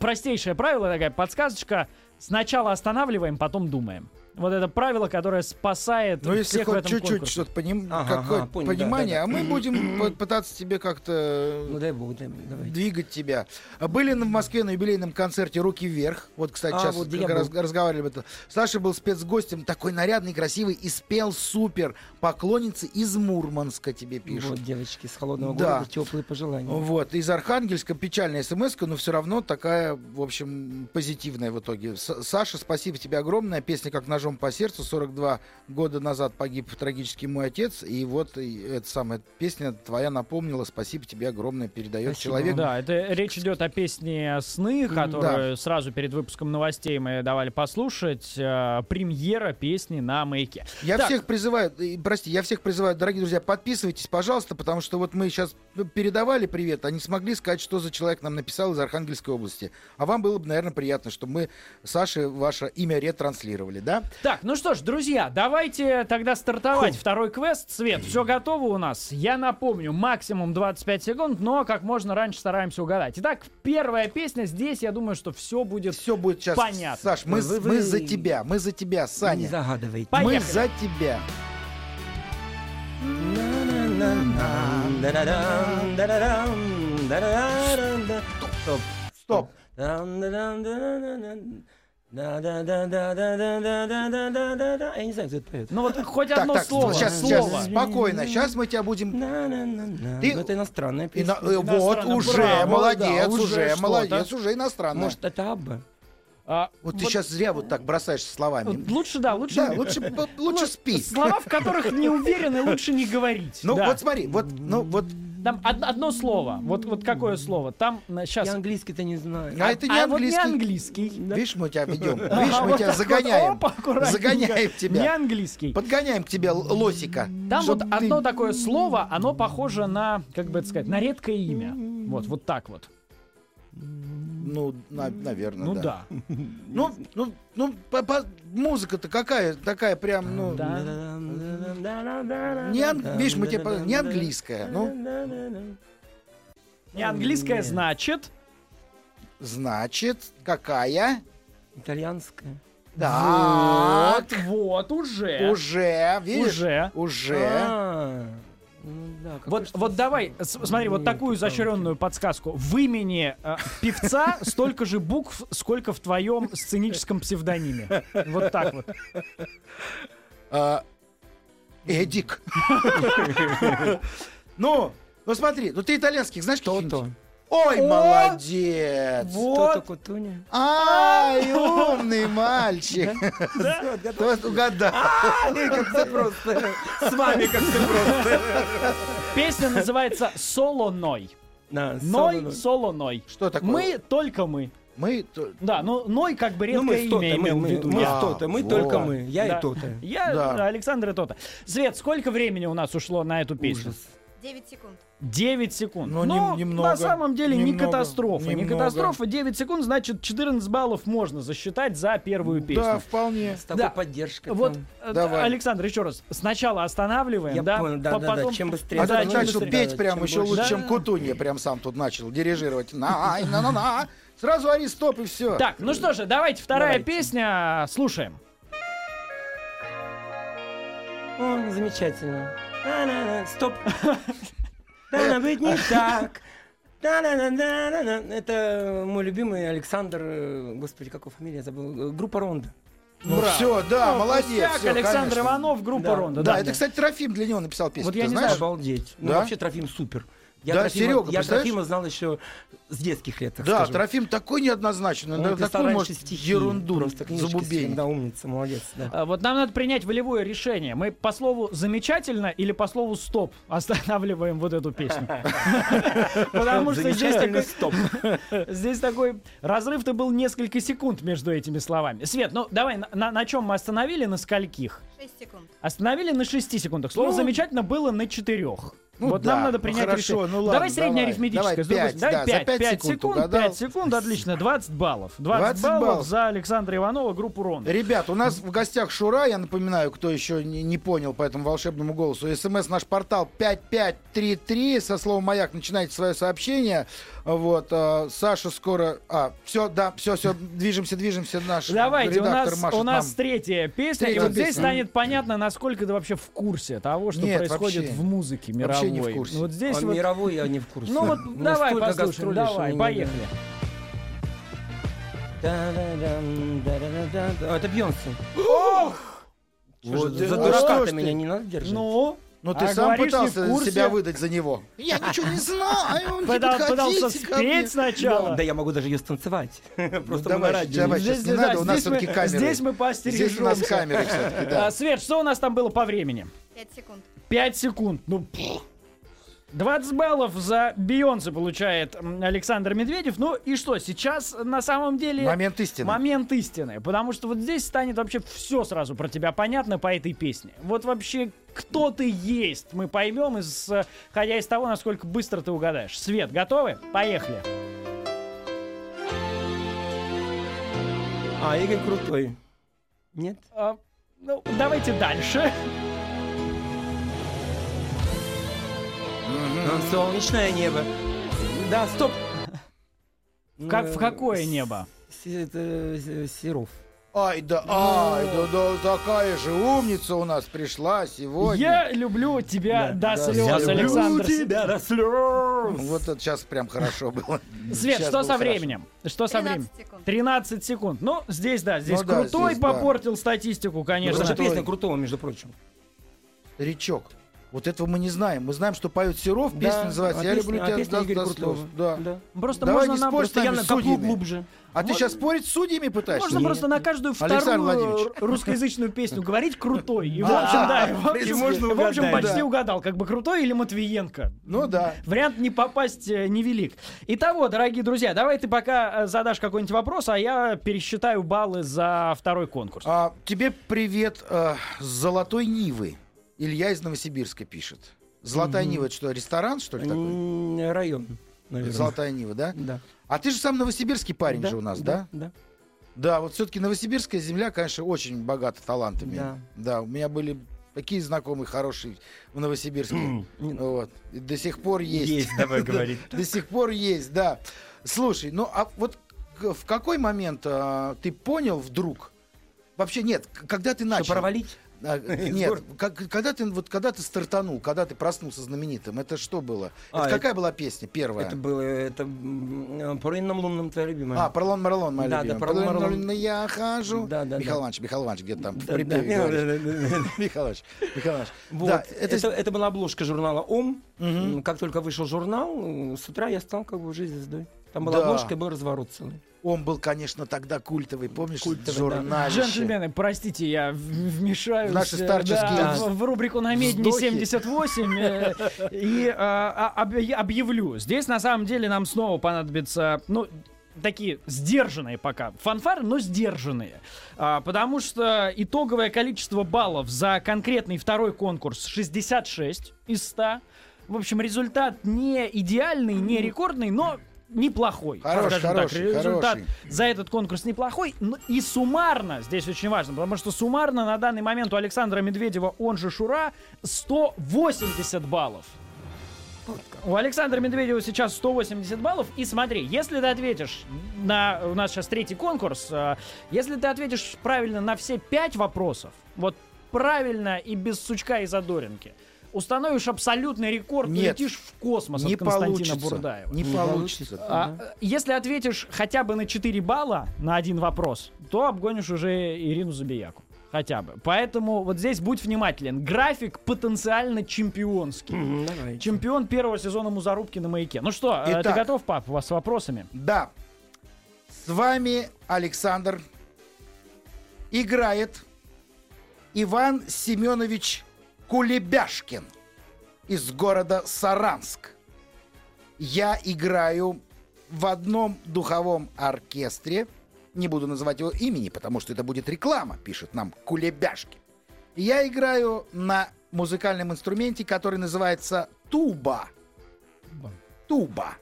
простейшее правило такая подсказочка. Сначала останавливаем, потом думаем. Вот это правило, которое спасает Ну, если всех в хоть этом чуть-чуть конкурсе. что-то поним... Ага, ага, понял, да, понимание, да, а мы будем пытаться тебе как-то Ну дай бог, дай бог, давай. двигать тебя. А Были на- в Москве на юбилейном концерте «Руки вверх». Вот, кстати, А, сейчас вот раз был. разговаривали об этом. Саша был спецгостем, такой нарядный, красивый, и спел супер. Поклонницы из Мурманска тебе пишут. Вот, девочки, с холодного Да. города, теплые пожелания. Вот, из Архангельска печальная смс но все равно такая, в общем, позитивная в итоге. С- Саша, спасибо тебе огромное. Песня «Как ножом по сердцу». 42 года назад погиб трагически мой отец. И вот эта самая песня твоя напомнила. Спасибо тебе огромное. Передает Спасибо. человек. Да, это речь идет о песне «Сны», которую сразу перед выпуском новостей мы давали послушать. Э, премьера песни на маяке. Я Так. всех призываю, прости, я всех призываю, дорогие друзья, подписывайтесь, пожалуйста, потому что вот мы сейчас передавали привет, а не смогли сказать, что за человек нам написал из Архангельской области. А вам было бы, наверное, приятно, чтобы мы Саше ваше имя ретранслировали, да? Так, ну что ж, друзья, давайте тогда стартовать. Второй квест. Свет, все готово у нас. Я напомню, максимум 25 секунд, но как можно раньше стараемся угадать. Итак, первая песня. Здесь, я думаю, что все будет... Все будет сейчас. Понятно. Саш, мы, Вы- мы вы- за тебя, мы за тебя, Не Саня. загадывайте. Поехали. Мы за тебя. Стоп. Стоп. Я не знаю, кто это поет. Ну вот хоть Так, одно так, слово. сейчас, слово. сейчас, спокойно. Сейчас мы тебя будем... Ты- это иностранная песня. э, вот, уже, Браво, молодец, да, уже молодец, уже иностранно. Может, это Абба? А, Вот ты сейчас зря вот так бросаешься словами. вот лучше, да, лучше... Да, лучше, лучше спи. Слова, в которых не уверены, лучше не говорить. Ну, Да. вот смотри, вот, ну, вот, Там од- одно слово. Вот, вот какое слово? Там сейчас... Я английский-то не знаю. а это не а вот не английский. английский. Видишь, мы тебя ведем. Видишь, мы вот тебя так вот, загоняем. аккуратненько. Загоняем Не тебя. английский. Подгоняем к тебе л- лосика. Там Чтоб вот ты- одно такое слово, оно похоже на, как бы это сказать, на редкое имя. Вот, вот так вот. Ну, на- наверное, Ну да. да. Ну, ну, ну, по- по- музыка-то какая, такая прям, ну, не, ан- видишь, мы тебе, по- не английская, ну, Не английское Нет. значит. значит, какая? Итальянская. Да, Вот, вот, уже. уже, видишь? Уже. Уже. А, ну да, Вот, вот давай, смотри, вот такую изощренную подсказку. В имени э, певца столько же букв, сколько в твоем сценическом псевдониме. Вот так вот. А, Эдик. Ну, ну смотри, ну ты итальянских знаешь каких-нибудь? Ой, О! молодец. То-то Кутуня. Ай, умный мальчик. Вот угадал. Как ты просто. С вами как ты просто. Песня называется «Соло Ной». Да, Ной, соло. соло Ной. Что такое? Мы, только мы. Мы... то- Да, ну Ной как бы Ну, редкое мы имя то-то, мы, имел в мы, виду. мы да. то-то, мы вот. только мы. Я Да. и то-то. Я, Да. Александр и то-то. Свет, сколько времени у нас ушло на эту песню? Ужас. 9 секунд. 9 секунд. Ну, Но нем- немного. на самом деле не Немного. катастрофа. Не Немного. катастрофа. 9 секунд, значит 14 баллов можно засчитать за первую песню. Да, вполне. С такой Да. поддержкой. Вот, там. э, Давай. Александр, еще раз. Сначала останавливаем, Я да? понял, да, по- да, да. Чем быстрее. А Да, начал быстрее. петь Да, прям чем еще больше. лучше, Да. чем Кутунья. Прям сам тут начал дирижировать. На, на, на, на. Сразу ори стоп и все. Так, ну что же, давайте вторая Давайте. песня. Слушаем. О, замечательно. Стоп. Надо быть не так. Да-да-да-да-да. Это мой любимый Александр, э, господи, как его фамилия, я забыл, группа Ронда. Ну все, да, Ну, молодец. всё, Александр конечно. Иванов, группа Да. Ронда. Да, Да, это, кстати, Трофим для него написал песню. Вот я не знаешь? Обалдеть. Ну, Да? вообще Трофим супер. Я Да, Трофима, Серега, я? Трофима знал еще с детских лет, так Да, скажем. Трофим такой неоднозначный. Он раньше может, стихи, ерунду просто книжки забубенить. Да, умница, молодец, да. А, Вот нам надо принять волевое решение. Мы по слову замечательно или по слову стоп останавливаем вот эту песню. Потому что здесь такой, стоп. здесь такой разрыв-то был несколько секунд между этими словами. Свет, ну давай, на чем мы остановили, на скольких? 6 секунд. Остановили на 6 секундах. Слово Ну. замечательно было на 4. Ну вот да, нам надо ну принять хорошо, решение. ну ладно, давай среднее давай. арифметическое. Давай с другой пять, стороны. да, за Давай пять 5, секунд секунд, угадал. 5 секунд, отлично, 20 баллов. 20, 20 баллов, баллов. за Александра Иванова, группу Ронда. Ребят, у нас в гостях Шура, я напоминаю, кто еще не, не понял по этому волшебному голосу. СМС наш портал 5533. Со словом «Маяк» начинайте свое сообщение. Вот, а, Саша скоро... А, все, да, все, все, движемся, движемся. Наш Давайте, у нас, машет у нас нам. третья песня, Третья и вот здесь песня. станет понятно, насколько ты вообще в курсе того, что Нет, происходит вообще. в музыке мировой. Вообще не в курсе. Ну, Вот здесь А вот... мировой я не в курсе. Ну вот У меня давай послушаем, что давай, поехали. Это Бьонсе. Ох! Вот, ты- за ну дурака что ты? меня не надо держать. Ну, Ну ты а сам говоришь, не в пытался курсе. себя выдать за него. Я ничего не знаю. не Пытал- пытался спеть сначала. Да я могу даже ее станцевать. Ну, Просто мы давай, на радио. давай, не- сейчас Здесь, не да, надо, у нас здесь мы- все-таки камеры. Здесь мы Здесь у нас камеры все-таки, да. А, Свет, что у нас там было по времени? 5 секунд. 5 секунд. Ну. 20 баллов за Бейонсе получает Александр Медведев. Ну и что, сейчас на самом деле... Момент истины. Момент истины. Потому что вот здесь станет вообще все сразу про тебя понятно по этой песне. Вот вообще, кто ты есть, мы поймем, исходя из того, насколько быстро ты угадаешь. Свет, готовы? Поехали. А, Игорь Крутой. Нет? А, ну, давайте дальше. Ну, Солнечное небо. Да, стоп. Как, Ну, в какое небо? Это э, Серов. Ай да, ай да, да, такая же умница у нас пришла сегодня. Я люблю тебя Да, до да, слез, я люблю Александр. тебя до слез. Вот это сейчас прям хорошо было. Свет, Сейчас что было со хорошо. временем? Что со 13 временем? секунд. 13 секунд. Ну, здесь, да, здесь Ну да, крутой здесь, да. попортил статистику, конечно. Это же песня Крутого, между прочим. Старичок. Вот этого мы не знаем. Мы знаем, что поет Серов, песня Да, называется а «Я песня- люблю а тебя песня до, до слез». Да. Да. Просто Давай можно не спорь с нами, с судьями. глубже. А ты сейчас спорить с судьями пытаешься? Можно просто на каждую вторую русскоязычную песню говорить крутой. И, в общем, да, в общем, почти да. угадал, как бы крутой или Матвиенко. Ну да. Вариант не попасть э, невелик. Итого, дорогие друзья, давай ты пока э, задашь какой-нибудь вопрос, а я пересчитаю баллы за второй конкурс. А, тебе привет э, с Золотой Нивы. Илья из Новосибирска пишет. Золотая Нива, это что, ресторан, что ли, такой? Район, наверное. Золотая Нива, да? Да. А ты же сам новосибирский парень Да, же у нас, да? Да. Да, вот все-таки новосибирская земля, конечно, очень богата талантами. Да. Да, у меня были такие знакомые хорошие в Новосибирске. Вот. И до сих пор есть. Есть, давай говорить. До сих пор есть, да. Слушай, ну а вот в какой момент а, ты понял вдруг? Вообще нет, когда ты Что, начал? провалить? А, нет, как- когда ты вот когда ты стартанул, когда ты проснулся знаменитым, это что было? А, это какая была песня первая? Это было, это м, по иным лунным твоя любимая. А, Пролон Марлон, моя Да, да, любимая. Пролон Пролон Марлон. Я хожу. Да, да, Михаил да. Иванович, Михаил Иванович, где-то там в Да, припеве да, да, да, да. Михаил Иванович, Михаил Иванович. Вот. Да, это, это... это, была обложка журнала Ом. М, Как только вышел журнал, э, с утра я стал как бы уже звездой. Там была Да. обложка и был разворот целый. Он был, конечно, тогда культовый, помнишь? Культовый, да. журналище. Джентльмены, простите, я вмешаюсь В наши э, старческие да, в, в рубрику на медне вздохи. 78 э, и э, а- объ- объявлю. Здесь на самом деле нам снова понадобится, ну, такие сдержанные пока фанфары, но сдержанные. А, потому что итоговое количество баллов за конкретный второй конкурс 66 из 100. В общем, результат не идеальный, не рекордный, но неплохой. Хороший, хороший, Результат хороший. за этот конкурс неплохой. но И суммарно, здесь очень важно, потому что суммарно на данный момент у Александра Медведева, он же Шура, 180 баллов. У Александра Медведева сейчас 180 баллов. И смотри, если ты ответишь на... У нас сейчас третий конкурс. а, Если ты ответишь правильно на все пять вопросов, вот правильно и без сучка и задоринки, установишь абсолютный рекорд, Нет, летишь в космос Не от Константина получится. Бурдаева. Не получится. А, э, Если ответишь хотя бы на 4 балла на один вопрос, то обгонишь уже Ирину Забияку. Хотя бы. Поэтому вот здесь будь внимателен. График потенциально чемпионский. М, Давай. Чемпион первого сезона Музарубки на маяке. Ну что, э, ты Итак. готов, пап, у вас с вопросами? Да. С вами Александр. Играет Иван Семенович Кулебяшкин из города Саранск. Я играю в одном духовом оркестре. Не буду называть его имени, потому что это будет реклама, пишет нам Кулебяшкин. Я играю на музыкальном инструменте, который называется туба. Туба.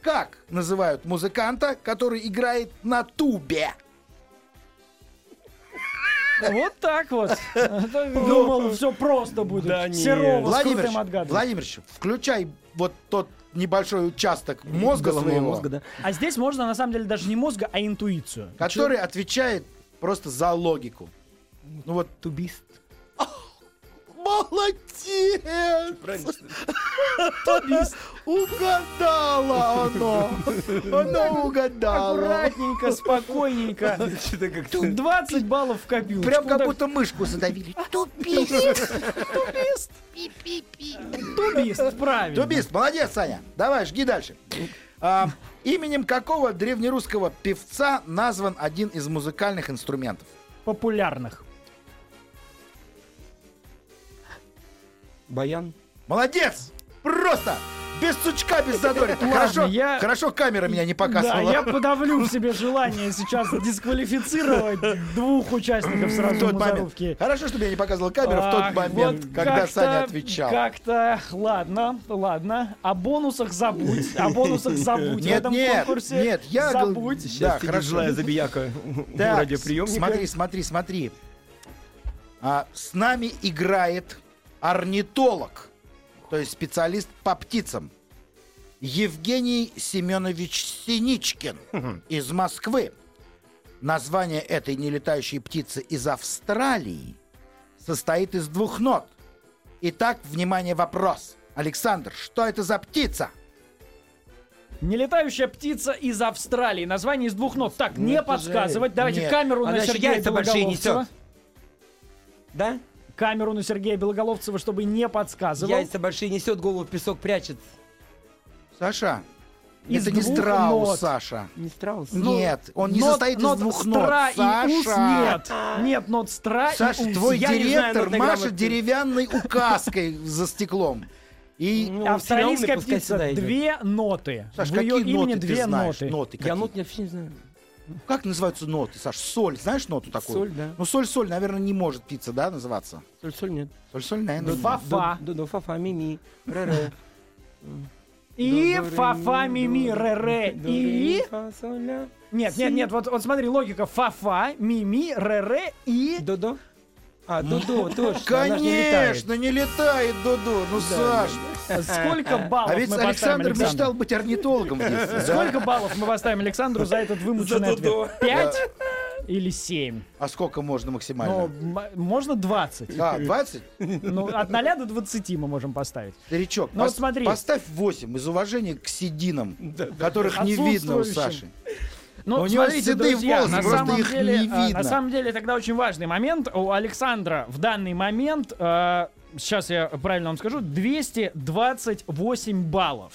Как называют музыканта, который играет на тубе? Вот так вот. Это Думал, все просто будет. Серова с Владимир, крутым отгадыванием. Владимирович, включай вот тот небольшой участок мозга своего, мозга, да. А здесь можно на самом деле даже не мозга, а интуицию. который отвечает просто за логику. Ну вот, Тубист. Молодец! Угадала оно! Оно угадало! Аккуратненько, спокойненько. Тут 20 баллов в копилку. Прям как будто мышку задавили. Тупист! Тубист, правильно. Тубист, молодец, Саня. Давай, жги дальше. А, именем какого древнерусского певца назван один из музыкальных инструментов? Популярных. Баян. Молодец! Просто! Без сучка, без. Ладно, Хорошо, я- хорошо камера меня не Да, показывала. я подавлю в себе желание сейчас дисквалифицировать двух участников в сразу тот момент. Хорошо, что меня не показывала камера в тот момент, вот когда как-то- Саня отвечал. Как-то, ладно, ладно. О бонусах забудь. О бонусах забудь. в Нет, этом нет, конкурсе. нет, я Забудь. Да, Сейчас сидит хорошо. злая забияка у Так, радиоприемника. смотри, смотри, смотри. А, с нами играет орнитолог, то есть специалист по птицам. Евгений Семенович Синичкин из Москвы. Название этой нелетающей птицы из Австралии состоит из двух нот. Итак, внимание, вопрос. Александр, что это за птица? Нелетающая птица из Австралии. Название из двух нот. Так, не это подсказывать. Давайте Нет. камеру Она на Сергея несет. Да? Камеру на Сергея Белоголовцева, чтобы не подсказывал. Яйца большие несет, голову в песок прячет. Саша, Из это не страус, нот. Саша. Не страус. Нет, он не Нот- состоит из нот двух стра нот. и ус Саша. нет. Нет, нот стра Саша, и ус. твой Я не знаю директор нотной машет деревянной указкой за стеклом. И, Ну, Австралийская птица. Две ноты. Саш, В какие ее имени ноты две ты знаешь? ноты. Ноты Я нот вообще не знаю. Как называются ноты, Саш? Соль, знаешь ноту такую? Соль, да. Ну, соль-соль, наверное, не может птица, да, называться? Соль-соль нет. Соль-соль, наверное. Ну, фа- Фа. До, до, фа, фа, ми, ми, ре, ре. И До, до, ре, фа, ми, фа, ми, ми, до, ре, ре. до, И... Нет, нет, нет, вот, вот смотри, логика. Фа, фа, ми, ми, ре, ре и... До, до. А, до, до, точно. она ж не летает. Конечно, не летает Додо. Ну, Саш. Сколько баллов А ведь мы Александр мечтал быть орнитологом в да? Сколько баллов мы поставим Александру за этот вымученный ответ? Пять или семь? А сколько можно Ну, максимально? м- можно 20. А, 20? Ну, от 0 до 20 мы можем поставить. Старичок, Ну, вот пос- смотри. поставь 8 из уважения к сединам, которых не видно у. Саши. Ну, У него смотрите, седые друзья, волосы, на просто самом их деле, не а, видно. На самом деле, тогда очень важный момент. У Александра в данный момент, э, сейчас я правильно вам скажу, 228 баллов.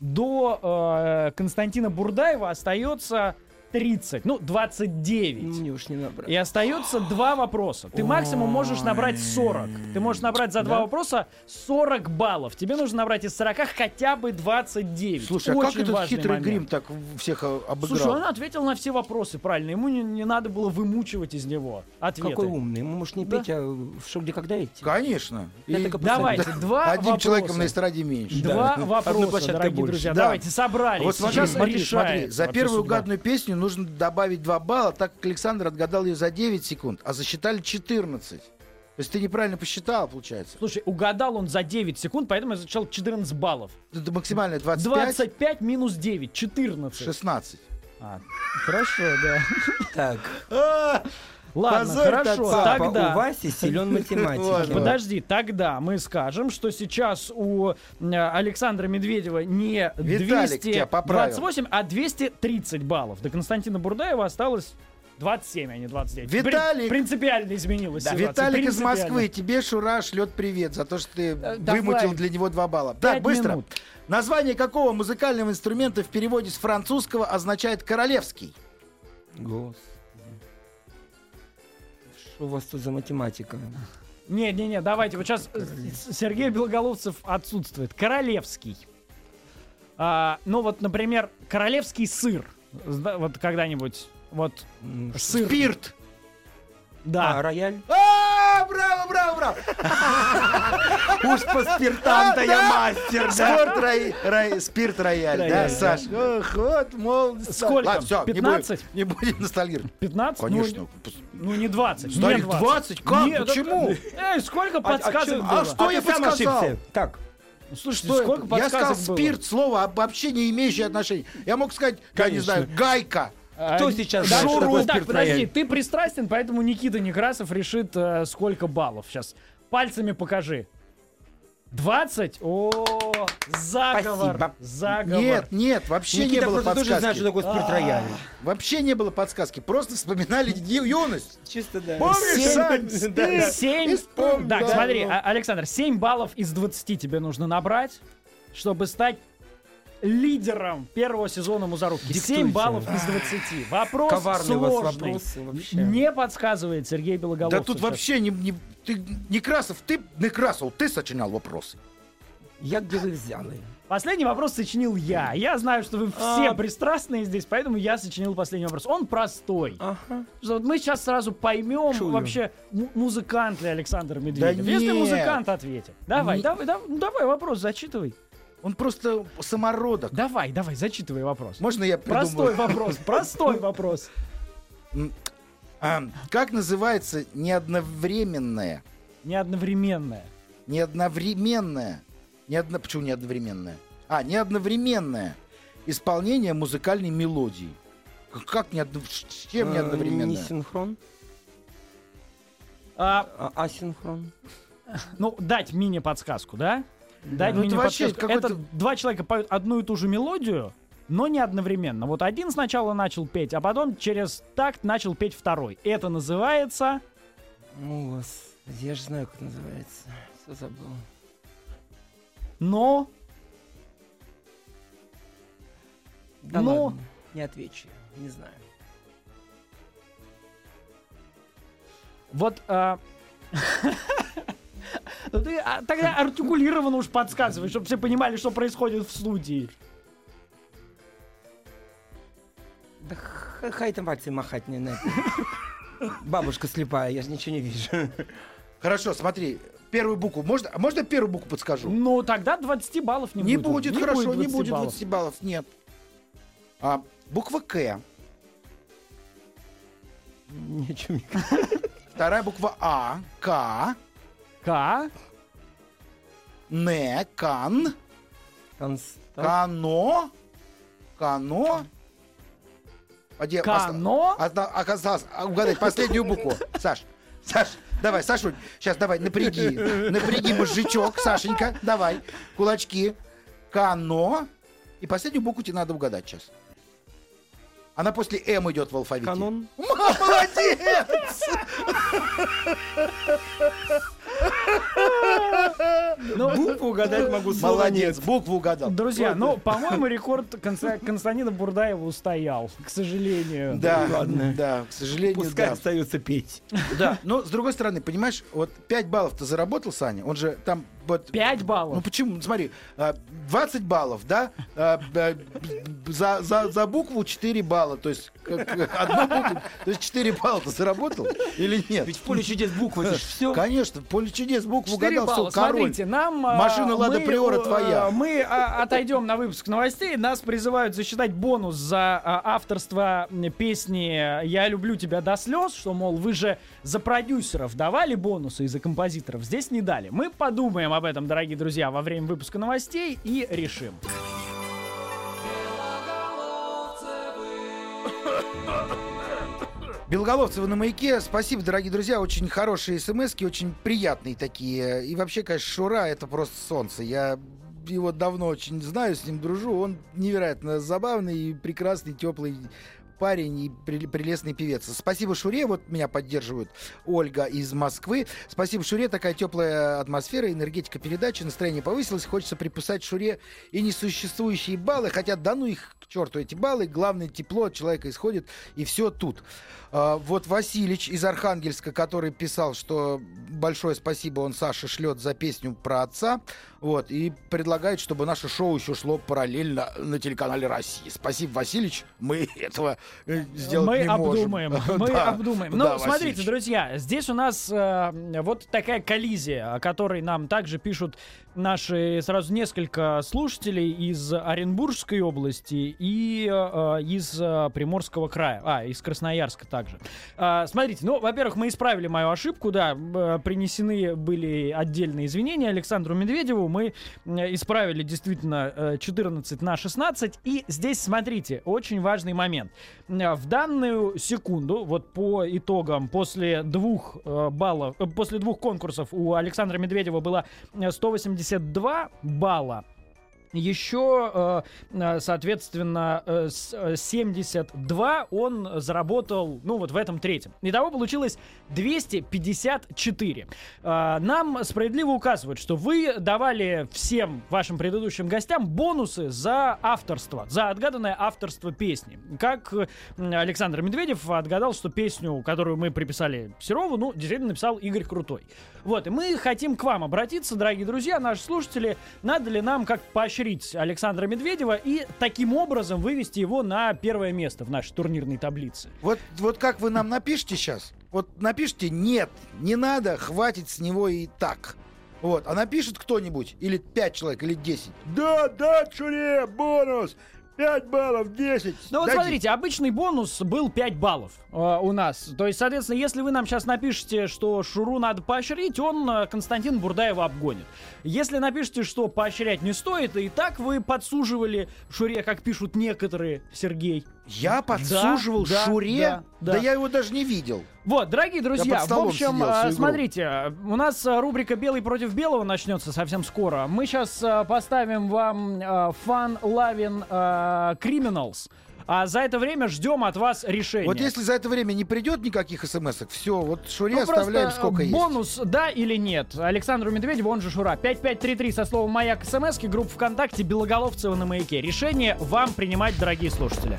До э, Константина Бурдаева остается 30, ну, 29. Ну, Мне уж не набрать. И остается два вопроса. Ты максимум можешь набрать 40. Ты можешь набрать за два вопроса 40 баллов. Тебе нужно набрать из 40 хотя бы 29. Слушай, а как этот хитрый момент. грим так всех обыграл? Слушай, он ответил на все вопросы правильно. Ему не, не надо было вымучивать из него ответы. Какой умный. Ему, может, не Да. петь, а в шо где когда идти. Конечно. И Давайте, два Одним вопроса. человеком на эстраде меньше. Два вопроса, дорогие больше. друзья. Да. Давайте, собрались. Вот смотри, Сейчас смотри, смотри. решается За первую угаданную песню нужно добавить 2 балла, так как Александр отгадал ее за 9 секунд, а засчитали 14. То есть ты неправильно посчитал, получается. Слушай, угадал он за 9 секунд, поэтому я зачел 14 баллов. Это максимальное 25, 25 минус 9, 14. 16. А, хорошо, да. Так, Ладно, Позорь хорошо. папа Тогда... у Васи силен математики. Подожди, тогда мы скажем, что сейчас у Александра Медведева не Виталик тебя поправил. 228, а 230 баллов. До Константина Бурдаева осталось 27, а не 29. При- Виталик! Принципиально изменилась ситуация. Виталик из. Москвы, тебе Шура шлет привет за то, что ты Э, давай. вымутил для него 2 балла. Так, быстро. минут. Название какого музыкального инструмента в переводе с французского означает королевский? Господи. Что у вас тут за математика? Не, не, не, давайте. Вот сейчас Сергей Белоголовцев отсутствует. Королевский. А, ну вот, например, королевский сыр. Вот когда-нибудь. Вот сыр. Спирт. А, Да. рояль? А, Браво, браво, браво. Уж по спиртам-то я мастер, да? Спирт рояль, да, Саш? Ох, вот, молодость. Сколько? Будем- 15? Не будем ностальгировать. 15? Конечно. Ну, ну, не 20. не Старик, 20? Как? Почему? Эй, сколько А- а подсказок чё- было? а что я подсказал? Так, Слушайте, Что сколько? Я сказал было? спирт, слово об- вообще не имеющее отношения. Я мог сказать, я не Конечно. знаю, гайка. Кто А, сейчас Да, знает, что ну, так, подожди, ты пристрастен, поэтому Никита Некрасов решит, э, сколько баллов сейчас. Пальцами покажи. 20? О, заговор. Спасибо. Заговор. Нет, нет, вообще не Никита было просто тоже знает, что подсказки. такое спирт рояль. Вообще не было подсказки. Просто вспоминали юность. Чисто да. Помнишь, Сань? Да. 7. И вспомнил, Так, смотри, а- Александр, 7 баллов из 20 тебе нужно набрать, чтобы стать лидером первого сезона Музарубки. 7 Диктуйте. баллов из 20. Вопрос вас сложный. вообще. Не подсказывает Сергей Да Белоголовцев. тут сейчас. вообще не, не, ты, Некрасов, ты, Некрасов, ты сочинял вопросы. Я где вы взяли? Последний вопрос сочинил я. Я знаю, что вы все А. пристрастные здесь, поэтому я сочинил последний вопрос. Он простой. Ага. Вот мы сейчас сразу поймем Чую. вообще, му- музыкант ли Александр Медведев. Да Если нет. музыкант ответит. Давай, Не- давай, давай, ну, давай вопрос, зачитывай. Он просто самородок. Давай, давай, зачитывай вопрос. Можно я Простой придумаю? вопрос, простой вопрос. А, как называется неодновременное, Не одновременное. неодновременное, не одно, почему не одновременное? А, неодновременное исполнение музыкальной мелодии. К- Как не одно, с чем не Э? Не синхрон, А, а асинхрон. ну, дать мини-подсказку, да? Дать Ну, это вообще какой-то- Это два человека поют одну и ту же мелодию, но не одновременно. Вот один сначала начал петь, а потом через такт начал петь второй. Это называется... Ну, господи, я же знаю, как называется. Все забыл. Но... Да Ну. ладно, не отвечу, не знаю. Вот... а, Ну ты а, тогда артикулированно уж подсказывай, чтобы все понимали, что происходит в студии. Да хай там пальцем махать не на это. Бабушка слепая, я же ничего не вижу. Хорошо, смотри, первую букву. Можно, а можно я первую букву подскажу? Ну тогда 20 баллов не, Не будет. будет, хорошо, не 20 будет баллов. 20 баллов, нет. А, буква К. Ничего не Вторая буква А. К. К. Не. Кан. Констант. Кано. Кано. Поди- Кано? одна- Оказалось, а, угадай последнюю букву. Саш, Саш, давай, Сашуль, сейчас давай, напряги. Напряги мозжечок, Сашенька, давай. Кулачки. Кано. И последнюю букву тебе надо угадать сейчас. Она после М идет в алфавите. Канон. Молодец! Ну, букву угадать могу, слова Молодец, нет. букву угадал. Друзья, ну, по-моему, рекорд Конста- Константина Бурдаева устоял, к сожалению. Да, Ладно. да, к сожалению, Пускай да. остается петь. Да, но с другой стороны, понимаешь, вот 5 баллов ты заработал, Саня, он же там вот... 5 Ну баллов. почему? Смотри, а, 20 баллов, да? А, За, за, за букву 4 балла. То есть как, одну букву, то есть 4 балла ты заработал или нет? Ведь в поле чудес буквы, это ж все. Конечно, в поле чудес букву 4 угадал, балла. все, король. Смотрите, нам... а, Машина Лада мы, Приора э, твоя. Мы а, отойдем на выпуск новостей. Нас призывают засчитать бонус за а, авторство песни «Я люблю тебя до слез», что, мол, вы же за продюсеров давали бонусы и за композиторов. Здесь не дали. Мы подумаем об этом, дорогие друзья, во время выпуска новостей и решим. Белоголовцева на маяке. Спасибо, дорогие друзья. Очень хорошие смс очень приятные такие. И вообще, конечно, Шура это просто солнце. Я его давно очень знаю, с ним дружу. Он невероятно забавный и прекрасный, теплый парень и прелестный певец. Спасибо Шуре, вот меня поддерживают Ольга из Москвы. Спасибо Шуре, такая теплая атмосфера, энергетика передачи, настроение повысилось, хочется приписать Шуре и несуществующие баллы, хотя да ну их к черту эти баллы, главное тепло от человека исходит, и все тут. А, вот Василич из Архангельска, который писал, что большое спасибо он Саше шлет за песню про отца, вот, и предлагает, чтобы наше шоу еще шло параллельно на телеканале России. Спасибо, Василич, мы этого э, сделать мы не можем. обдумаем, мы Да. обдумаем. Да, Ну, смотрите, Васильевич. друзья, здесь у нас э, вот такая коллизия, о которой нам также пишут наши сразу несколько слушателей из Оренбургской области и э, из э, Приморского края. А, из Красноярска также. Э, смотрите, ну, во-первых, мы исправили мою ошибку, да, э, принесены были отдельные извинения Александру Медведеву. Мы исправили действительно э, 14 на 16. И здесь, смотрите, очень важный момент. В данную секунду, вот по итогам, после двух э, баллов, э, после двух конкурсов у Александра Медведева было э, 180 72 балла. Еще, э, э, соответственно, э, с- э, 72 он заработал, ну, вот в этом третьем. Итого получилось 254. Э, Нам справедливо указывают, что вы давали всем вашим предыдущим гостям бонусы за авторство, за отгаданное авторство песни. Как э, Александр Медведев отгадал, что песню, которую мы приписали Серову, ну, действительно написал Игорь Крутой. Вот, и мы хотим к вам обратиться, дорогие друзья, наши слушатели. Надо ли нам как поощрить Александра Медведева и таким образом вывести его на первое место в нашей турнирной таблице? Вот, вот как вы нам напишите сейчас, вот напишите «нет, не надо, хватит с него и так». Вот, а напишет кто-нибудь, или 5 человек, или 10. Да, да, Шуре, бонус, 5 баллов, 10. Ну вот Дадим. смотрите, обычный бонус был 5 баллов э, у нас. То есть, соответственно, если вы нам сейчас напишете, что Шуру надо поощрить, он э, Константин Бурдаева обгонит. Если напишите, что поощрять не стоит, и так вы подсуживали Шуре, как пишут некоторые, Сергей. Я подсуживал да, Шуре? да, Да, да. я его даже не видел. Вот, дорогие друзья, в общем, сидел игру. смотрите, у нас э, рубрика «Белый против белого» начнется совсем скоро. Мы сейчас поставим вам Fun Loving Criminals, а за это время ждем от вас решения. Вот если за это время не придет никаких смс все, вот Шуре Ну, оставляем сколько э, есть. бонус, да или нет? Александру Медведеву, он же Шура. 5533 со словом «Маяк» смс группа ВКонтакте Белоголовцева на маяке. Решение вам принимать, дорогие слушатели.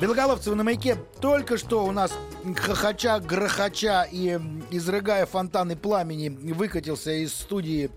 Белоголовцева на маяке только что у нас хохоча, грохоча и изрыгая фонтаны пламени выкатился из студии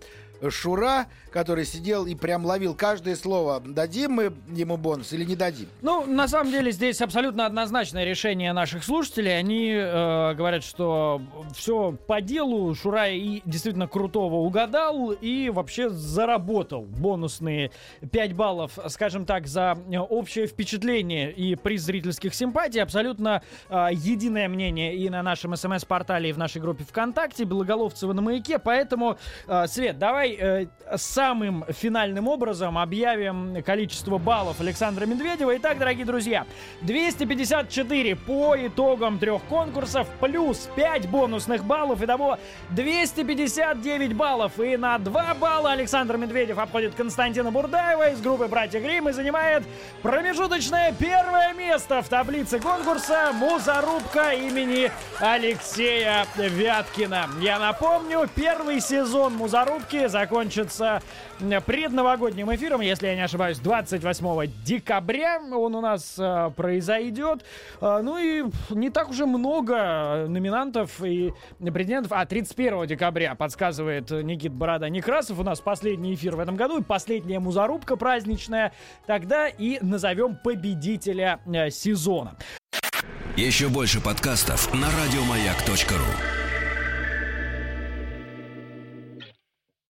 Шура, который сидел и прям ловил каждое слово. Дадим мы ему бонус или не дадим? Ну, на самом деле, здесь абсолютно однозначное решение наших слушателей. Они э, говорят, что все по делу. Шура и действительно крутого угадал и вообще заработал бонусные 5 баллов, скажем так, за общее впечатление и приз зрительских симпатий. Абсолютно э, единое мнение и на нашем смс-портале, и в нашей группе ВКонтакте. Белоголовцева на маяке. Поэтому, э, Свет, давай э, самым финальным образом объявим количество баллов Александра Медведева. Итак, дорогие друзья, 254 по итогам трех конкурсов, плюс 5 бонусных баллов. Итого 259 баллов. И на 2 балла Александр Медведев обходит Константина Бурдаева из группы «Братья Грим» и занимает промежуточное первое место в таблице конкурса «Музарубка» имени Алексея Вяткина. Я напомню, первый сезон «Музарубки» закончится предновогодним эфиром, если я не ошибаюсь, 28 декабря он у нас э, произойдет. Э, ну и не так уже много номинантов и претендентов. А, 31 декабря, подсказывает Никит Борода Некрасов. У нас последний эфир в этом году и последняя музарубка праздничная. Тогда и назовем победителя э, сезона. Еще больше подкастов на радиомаяк.ру.